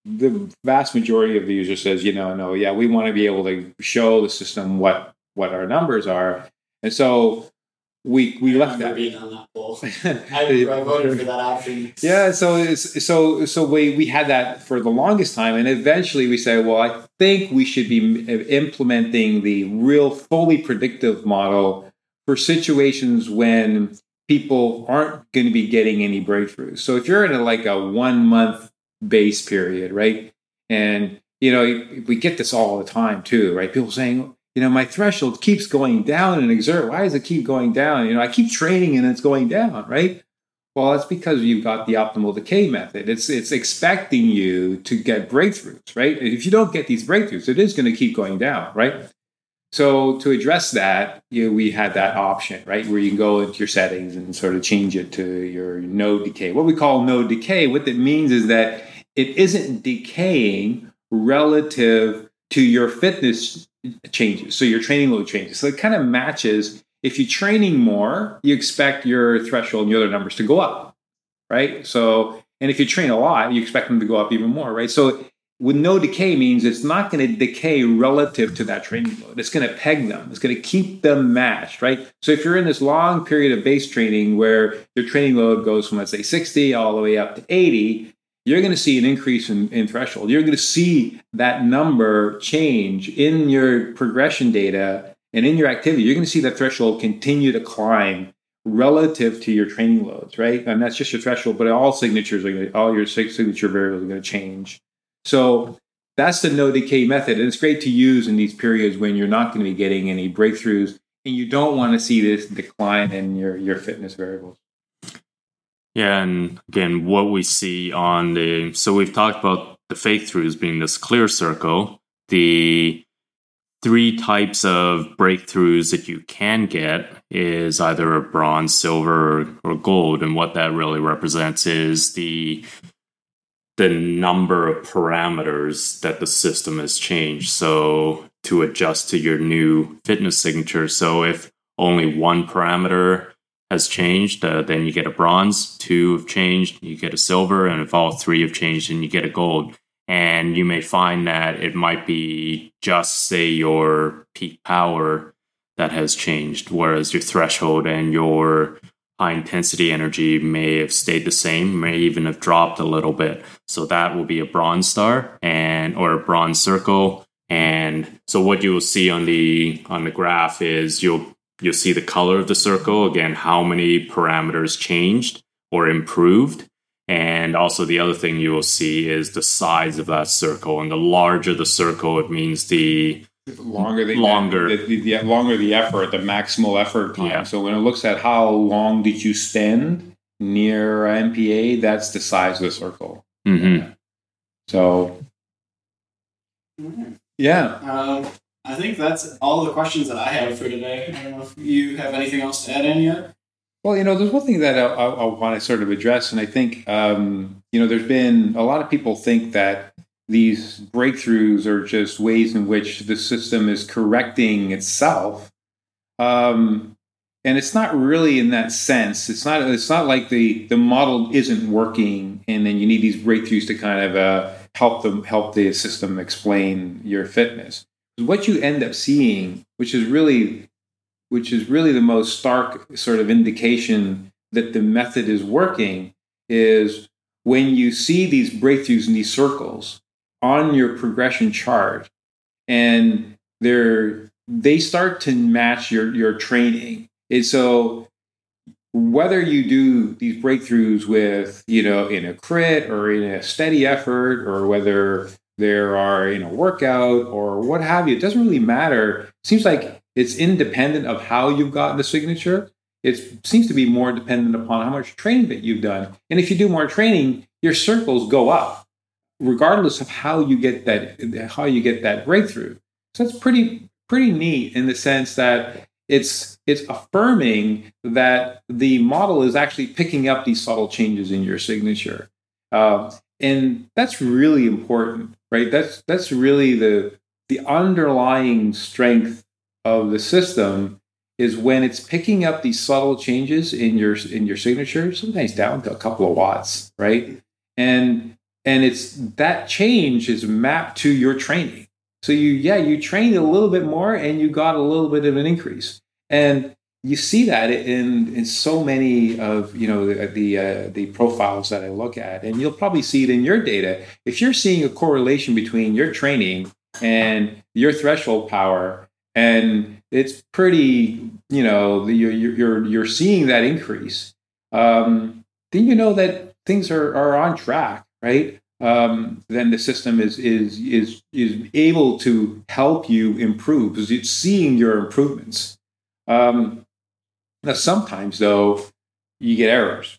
B: the vast majority of the user says, you know, no, yeah, we want to be able to show the system what what our numbers are. And so we we left that.
A: Being on that poll. I, I voted for that option.
B: Yeah, so so so we we had that for the longest time, and eventually we said, well, I think we should be implementing the real fully predictive model for situations when people aren't going to be getting any breakthroughs. So if you're in a, like a one month base period, right? And, you know, we get this all the time too, right? People saying, you know, my threshold keeps going down and Xert. Why does it keep going down? You know, I keep training and it's going down, right? Well, that's because you've got the optimal decay method. It's it's expecting you to get breakthroughs, right? If you don't get these breakthroughs, it is going to keep going down, right? So to address that, you know, we had that option, right, where you can go into your settings and sort of change it to your no decay. What we call no decay, what that means is that it isn't decaying relative to your fitness changes, so your training load changes. So it kind of matches. If you're training more, you expect your threshold and your other numbers to go up, right? So, and if you train a lot, you expect them to go up even more, right? So with no decay means it's not going to decay relative to that training load. It's going to peg them. It's going to keep them matched, right? So if you're in this long period of base training where your training load goes from let's say 60 all the way up to 80, you're going to see an increase in, in threshold. You're going to see that number change in your progression data And in your activity, you're going to see that threshold continue to climb relative to your training loads, right? And that's just your threshold, but all signatures are going to, all your signature variables are going to change. So that's the no decay method. And it's great to use in these periods when you're not going to be getting any breakthroughs and you don't want to see this decline in your, your fitness variables.
C: Yeah, and again, what we see on the so we've talked about the fake throughs being this clear circle. The three types of breakthroughs that you can get is either a bronze, silver, or, or gold, and what that really represents is the the number of parameters that the system has changed. So to adjust to your new fitness signature. So if only one parameter has changed, uh, then you get a bronze. Two have changed, you get a silver, and if all three have changed, then you get a gold. And you may find that it might be just say your peak power that has changed, whereas your threshold and your high intensity energy may have stayed the same, may even have dropped a little bit. So that will be a bronze star and or a bronze circle. And so what you will see on the on the graph is you'll you'll see the color of the circle again, how many parameters changed or improved. And also the other thing you will see is the size of that circle. And the larger the circle, it means the
B: longer the
C: longer
B: the, the, the, longer the effort, the maximal effort time.
C: Yeah.
B: So when it looks at how long did you spend near MPA, that's the size of the circle.
C: mm-hmm.
B: So yeah,
A: Um, I think that's all the questions that I have for today. I don't know if you have anything else to add in yet.
B: Well, you know, there's one thing that I, I, I want to sort of address, and I think, um, you know, there's been a lot of people think that these breakthroughs are just ways in which the system is correcting itself, um, and it's not really in that sense. It's not. It's not like the the model isn't working, and then you need these breakthroughs to kind of uh, help them help the system explain your fitness. What you end up seeing, which is really which is really the most stark sort of indication that the method is working, is when you see these breakthroughs in these circles on your progression chart, and they're they start to match your your training. And so whether you do these breakthroughs with, you know, in a crit or in a steady effort, or whether there are in a workout or what have you, it doesn't really matter. It seems like it's independent of how you've gotten the signature. It seems to be more dependent upon how much training that you've done. And if you do more training, your circles go up, regardless of how you get that how you get that breakthrough. So it's pretty pretty neat in the sense that it's it's affirming that the model is actually picking up these subtle changes in your signature, uh, and that's really important, right? That's that's really the the underlying strength of the system is when it's picking up these subtle changes in your in your signature, sometimes down to a couple of watts, right? And and it's that change is mapped to your training. So you yeah, you trained a little bit more and you got a little bit of an increase. And you see that in in so many of you know the the, uh, the profiles that I look at, and you'll probably see it in your data. If you're seeing a correlation between your training and your threshold power, and it's pretty, you know, you're you're you're seeing that increase, um, then you know that things are are on track, right? Um, then the system is is is is able to help you improve because it's seeing your improvements. Um, now, sometimes though, you get errors,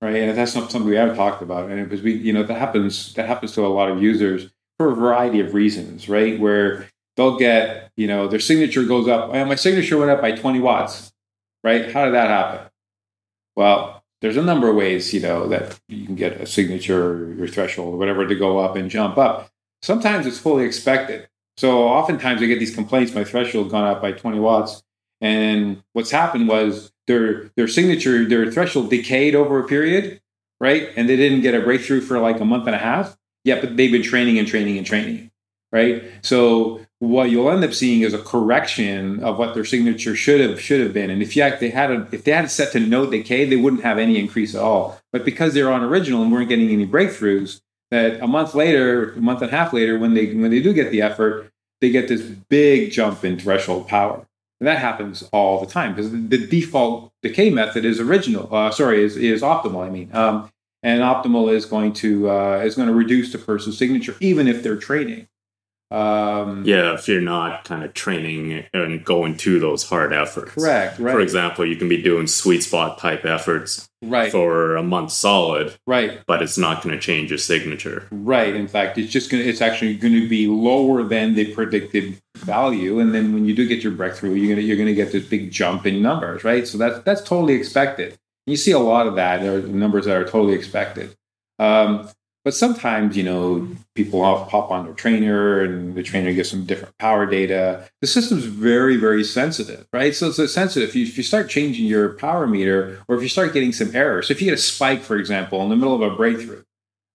B: right? And that's not something we haven't talked about, and because we, you know, that happens. That happens to a lot of users for a variety of reasons, right? Where they'll get, you know, their signature goes up. Oh, my signature went up by 20 watts, right? How did that happen? Well, there's a number of ways, you know, that you can get a signature, your threshold, or whatever, to go up and jump up. Sometimes it's fully expected. So oftentimes I get these complaints, my threshold gone up by 20 watts. And what's happened was their their signature, their threshold decayed over a period, right? And they didn't get a breakthrough for like a month and a half. Yeah, but they've been training and training and training, right? So what you'll end up seeing is a correction of what their signature should have should have been. And if you they had a, if they had set to no decay, they wouldn't have any increase at all. But because they're on original and weren't getting any breakthroughs, that a month later, a month and a half later, when they when they do get the effort, they get this big jump in threshold power And that happens all the time because the, default decay method is original. Uh, sorry, is, is optimal. I mean, um, and optimal is going to uh, is going to reduce the person's signature even if they're training.
C: Um, yeah, if you're not kind of training and going to those hard efforts.
B: Correct. Right.
C: For example, you can be doing sweet spot type efforts
B: right.
C: for a month solid.
B: Right.
C: But it's not going to change your signature.
B: Right. In fact, it's just going to, it's actually going to be lower than the predicted value. And then when you do get your breakthrough, you're going to, you're going to get this big jump in numbers, right? So that's, that's totally expected. You see a lot of that. There are numbers that are totally expected. Um, but sometimes, you know, people pop on their trainer and the trainer gives some different power data. The system's very, very sensitive, right? So it's sensitive. If you, if you start changing your power meter or if you start getting some errors, so if you get a spike, for example, in the middle of a breakthrough,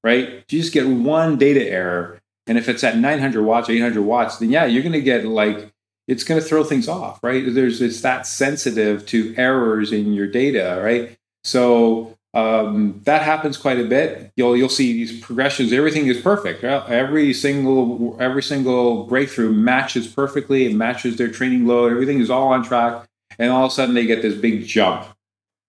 B: right? You just get one data error. And if it's at 900 watts or 800 watts, then yeah, you're going to get like, it's going to throw things off, right? There's, it's that sensitive to errors in your data, right? So um, that happens quite a bit. You'll you'll see these progressions. Everything is perfect. Every single every single breakthrough matches perfectly. It matches their training load. Everything is all on track. And all of a sudden they get this big jump.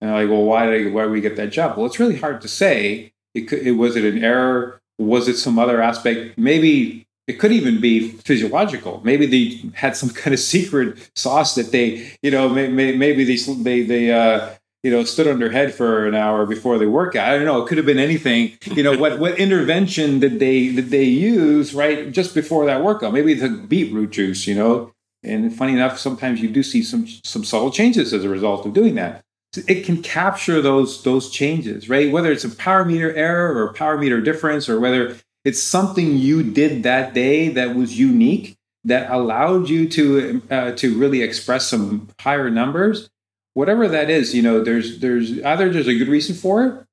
B: And like, well, why did I, why did we get that jump? Well, it's really hard to say. It, it was it an error? Was it some other aspect? Maybe it could even be physiological. Maybe they had some kind of secret sauce that they, you know, maybe they they they uh, you know, stood on their head for an hour before they work out. I don't know. It could have been anything. You know, what what intervention did they did they use right just before that workout? Maybe the beetroot juice. You know, and funny enough, sometimes you do see some some subtle changes as a result of doing that. It can capture those those changes, right? Whether it's a power meter error or power meter difference, or whether it's something you did that day that was unique that allowed you to uh, to really express some higher numbers whatever that is, you know, there's there's either there's a good reason for it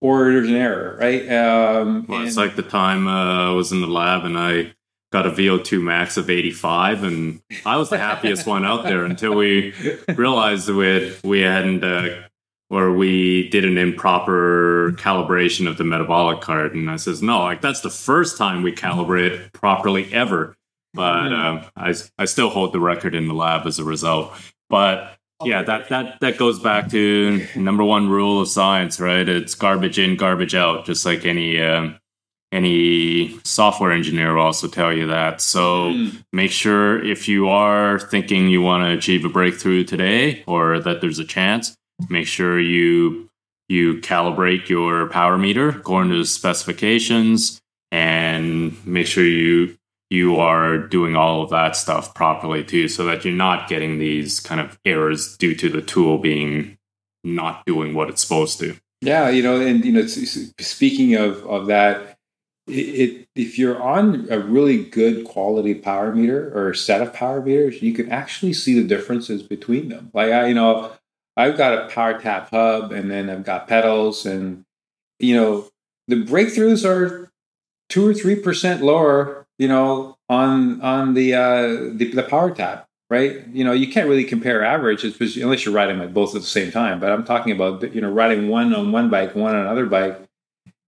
B: or there's an error, right? Um,
C: well, it's like the time uh, I was in the lab and I got a VO2 max of 85, and I was the happiest one out there until we realized we had, we hadn't. Uh, or we did an improper calibration of the metabolic cart, and I says, no, like that's the first time we calibrate properly ever. But uh, I, I still hold the record in the lab as a result. But yeah that that that goes back to number one rule of science right it's garbage in garbage out just like any um, any software engineer will also tell you that so mm. make sure if you are thinking you want to achieve a breakthrough today or that there's a chance make sure you you calibrate your power meter according to the specifications and make sure you you are doing all of that stuff properly too, so that you're not getting these kind of errors due to the tool being not doing what it's supposed to.
B: Yeah, you know, and you know, speaking of of that, it, if you're on a really good quality power meter or set of power meters, you can actually see the differences between them. Like I, you know, I've got a PowerTap hub, and then I've got pedals, and you know, the breakthroughs are two or three percent lower you know, on on the uh, the, the PowerTap, right? You know, you can't really compare averages unless you're riding like both at the same time. But I'm talking about you know riding one on one bike, one on another bike.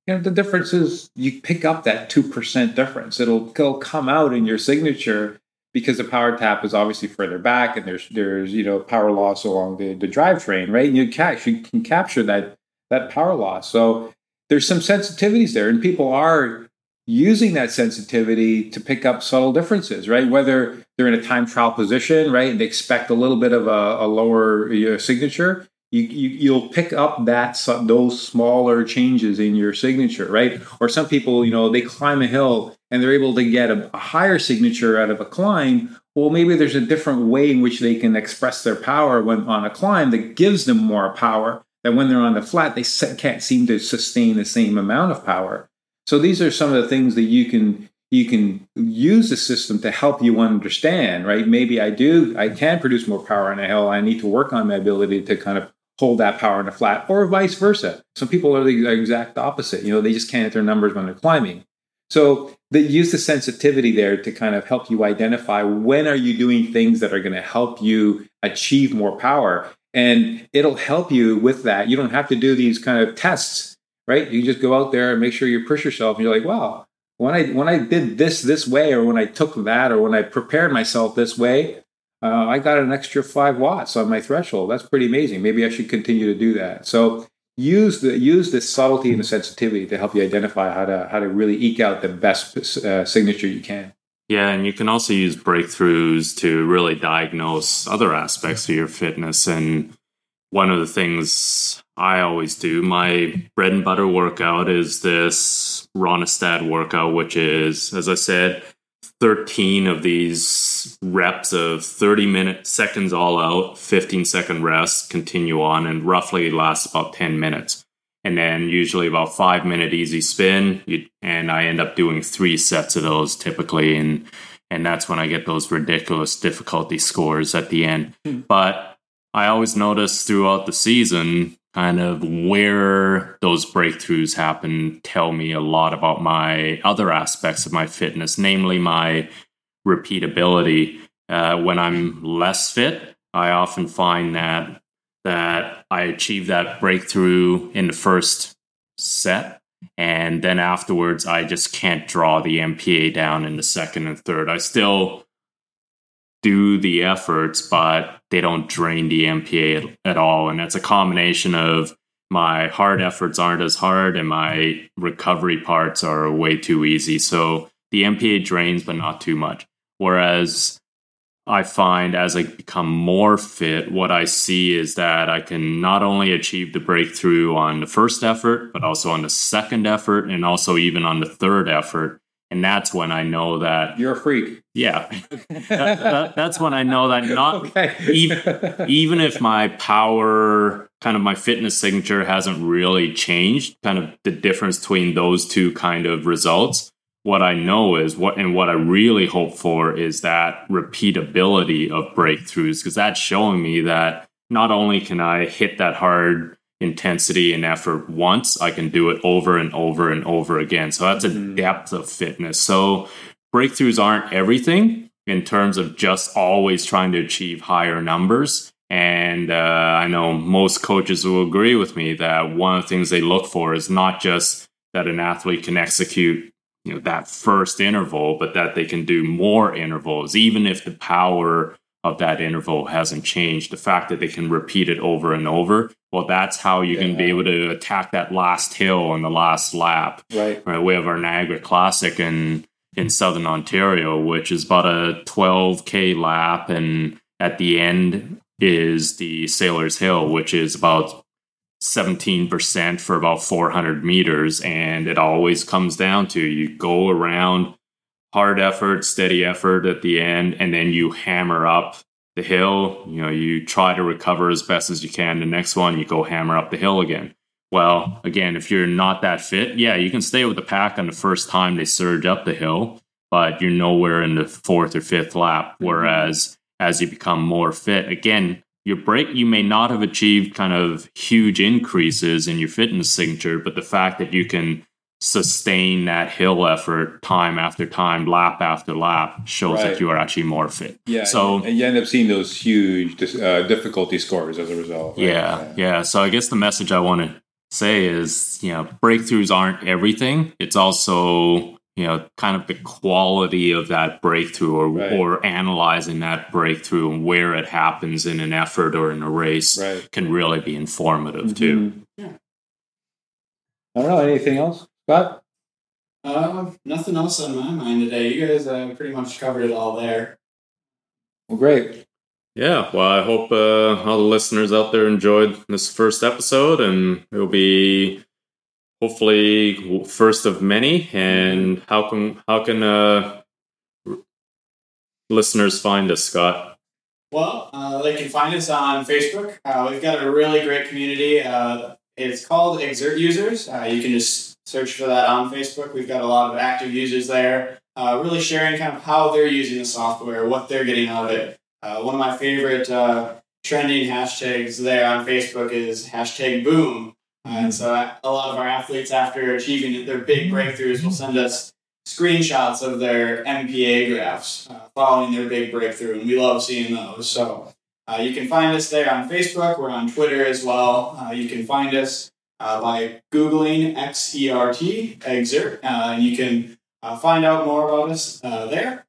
B: You know, the difference is you pick up that two percent difference. It'll it'll come out in your signature because the PowerTap is obviously further back, and there's there's you know power loss along the the drivetrain, right? And you can you can capture that that power loss. So there's some sensitivities there, and people are using that sensitivity to pick up subtle differences, right? Whether they're in a time trial position, right, and they expect a little bit of a, a lower uh, signature, you, you will pick up that those smaller changes in your signature, right? Or some people, you know, they climb a hill and they're able to get a, a higher signature out of a climb. Well, maybe there's a different way in which they can express their power when on a climb that gives them more power. That when they're on the flat, they can't seem to sustain the same amount of power. So these are some of the things that you can you can use the system to help you understand, right? Maybe I do, I can produce more power on a hill. I need to work on my ability to kind of hold that power in a flat, or vice versa. Some people are the exact opposite. You know, they just can't hit their numbers when they're climbing. So they use the sensitivity there to kind of help you identify when are you doing things that are going to help you achieve more power. And it'll help you with that. You don't have to do these kind of tests right? You just go out there and make sure you push yourself, and you're like, wow, when I when I did this this way, or when I took that, or when I prepared myself this way, uh, I got an extra five watts on my threshold. That's pretty amazing. Maybe I should continue to do that. So use the use the subtlety and the sensitivity to help you identify how to how to really eke out the best uh, signature you can.
C: Yeah, and you can also use breakthroughs to really diagnose other aspects of your fitness. And one of the things I always do, my bread and butter workout is this Rönnestad workout, which is, as I said, 13 of these reps of 30 minute seconds all out, 15 second rest, continue on, and roughly lasts about 10 minutes. And then usually about five minute easy spin, and I end up doing three sets of those typically, and and that's when I get those ridiculous difficulty scores at the end. Mm. But I always notice throughout the season kind of where those breakthroughs happen tell me a lot about my other aspects of my fitness, namely my repeatability. Uh, when I'm less fit, I often find that that I achieve that breakthrough in the first set, and then afterwards I just can't draw the MPA down in the second and third. I still do the efforts, but they don't drain the MPA at, all. And it's a combination of my hard efforts aren't as hard and my recovery parts are way too easy. So the MPA drains, but not too much. Whereas I find as I become more fit, what I see is that I can not only achieve the breakthrough on the first effort, but also on the second effort and also even on the third effort and that's when I know that
B: you're a freak.
C: Yeah, that, that, that's when I know that not okay. even, even if my power, kind of my fitness signature hasn't really changed, kind of the difference between those two kind of results. What I know is what, and what I really hope for is that repeatability of breakthroughs, because that's showing me that not only can I hit that hard intensity and effort once, I can do it over and over and over again. So that's a mm-hmm. depth of fitness. So breakthroughs aren't everything in terms of just always trying to achieve higher numbers. And uh, I know most coaches will agree with me that one of the things they look for is not just that an athlete can execute you know that first interval but that they can do more intervals even if the power of that interval hasn't changed. The fact that they can repeat it over and over, well, that's how you're yeah. can be able to attack that last hill on the last lap.
B: Right.
C: right. We have our Niagara Classic in in southern Ontario, which is about a 12k lap, and at the end is the Sailor's Hill, which is about 17% for about 400 meters. And it always comes down to you go around hard effort, steady effort at the end, and then you hammer up the hill. You know, you try to recover as best as you can. The next one, you go hammer up the hill again. Well, again, if you're not that fit, yeah, you can stay with the pack on the first time they surge up the hill, but you're nowhere in the fourth or fifth lap. Mm-hmm. Whereas as you become more fit, again, your break, you may not have achieved kind of huge increases in your fitness signature, but the fact that you can sustain that hill effort time after time, lap after lap, shows right. that you are actually more fit.
B: Yeah. So and you end up seeing those huge uh, difficulty scores as a result.
C: Right? Yeah, yeah, yeah. So I guess the message I want to say is, you know, breakthroughs aren't everything. It's also you know kind of the quality of that breakthrough or right. or analyzing that breakthrough and where it happens in an effort or in a race
B: right.
C: can really be informative mm-hmm. too.
B: Yeah. I don't know anything else. Scott?
A: Uh, nothing else on my mind today. You guys uh, pretty much covered it all there.
B: Well, great.
C: Yeah, well, I hope uh, all the listeners out there enjoyed this first episode, and it'll be hopefully first of many. And how can how can uh, listeners find us, Scott?
A: Well, uh, they can find us on Facebook. Uh, we've got a really great community. Uh, it's called Xert Users. Uh, you can just search for that on Facebook. We've got a lot of active users there, uh, really sharing kind of how they're using the software, what they're getting out of it. Uh, one of my favorite uh, trending hashtags there on Facebook is hashtag boom. Uh, and so a lot of our athletes, after achieving their big breakthroughs, will send us screenshots of their MPA graphs uh, following their big breakthrough, and we love seeing those. So uh, you can find us there on Facebook. We're on Twitter as well. you can find us uh, by Googling XERT, Xert, uh, and you can uh, find out more about us uh, there.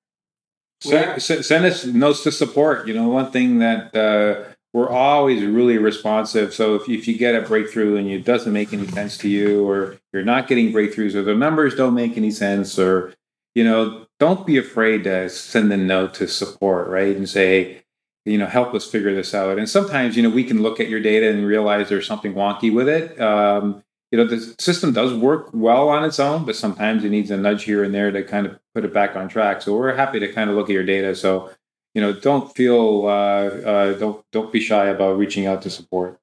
B: Send, send us notes to support. You know, one thing that uh, we're always really responsive. So if, if you get a breakthrough and it doesn't make any sense to you, or you're not getting breakthroughs, or the numbers don't make any sense, or you know, don't be afraid to send a note to support, right? And say, you know, help us figure this out. And sometimes, you know, we can look at your data and realize there's something wonky with it. Um, you know, the system does work well on its own, but sometimes it needs a nudge here and there to kind of put it back on track. So we're happy to kind of look at your data. So, you know, don't feel, uh, uh, don't don't be shy about reaching out to support.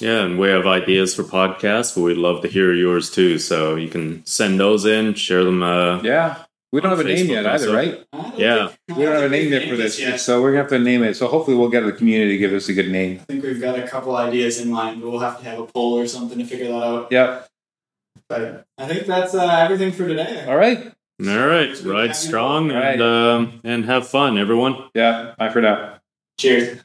C: Yeah, and we have ideas for podcasts, but we'd love to hear yours too. So you can send those in, share them. Uh,
B: Yeah, we don't have a name
C: Facebook
B: yet either,
C: stuff.
B: right?
C: Yeah.
B: We don't have a name
A: we've
B: yet for this,
A: yet.
B: so we're gonna have to name it. So hopefully, we'll get the community to give us a good name.
A: I think we've got a couple ideas in mind, but we'll have to have a poll or something to figure that out.
B: Yeah.
A: But I think that's uh, everything for today.
B: All right.
C: all right, ride strong
B: All right.
C: and um, and have fun, everyone.
B: Yeah. Bye for now.
A: Cheers.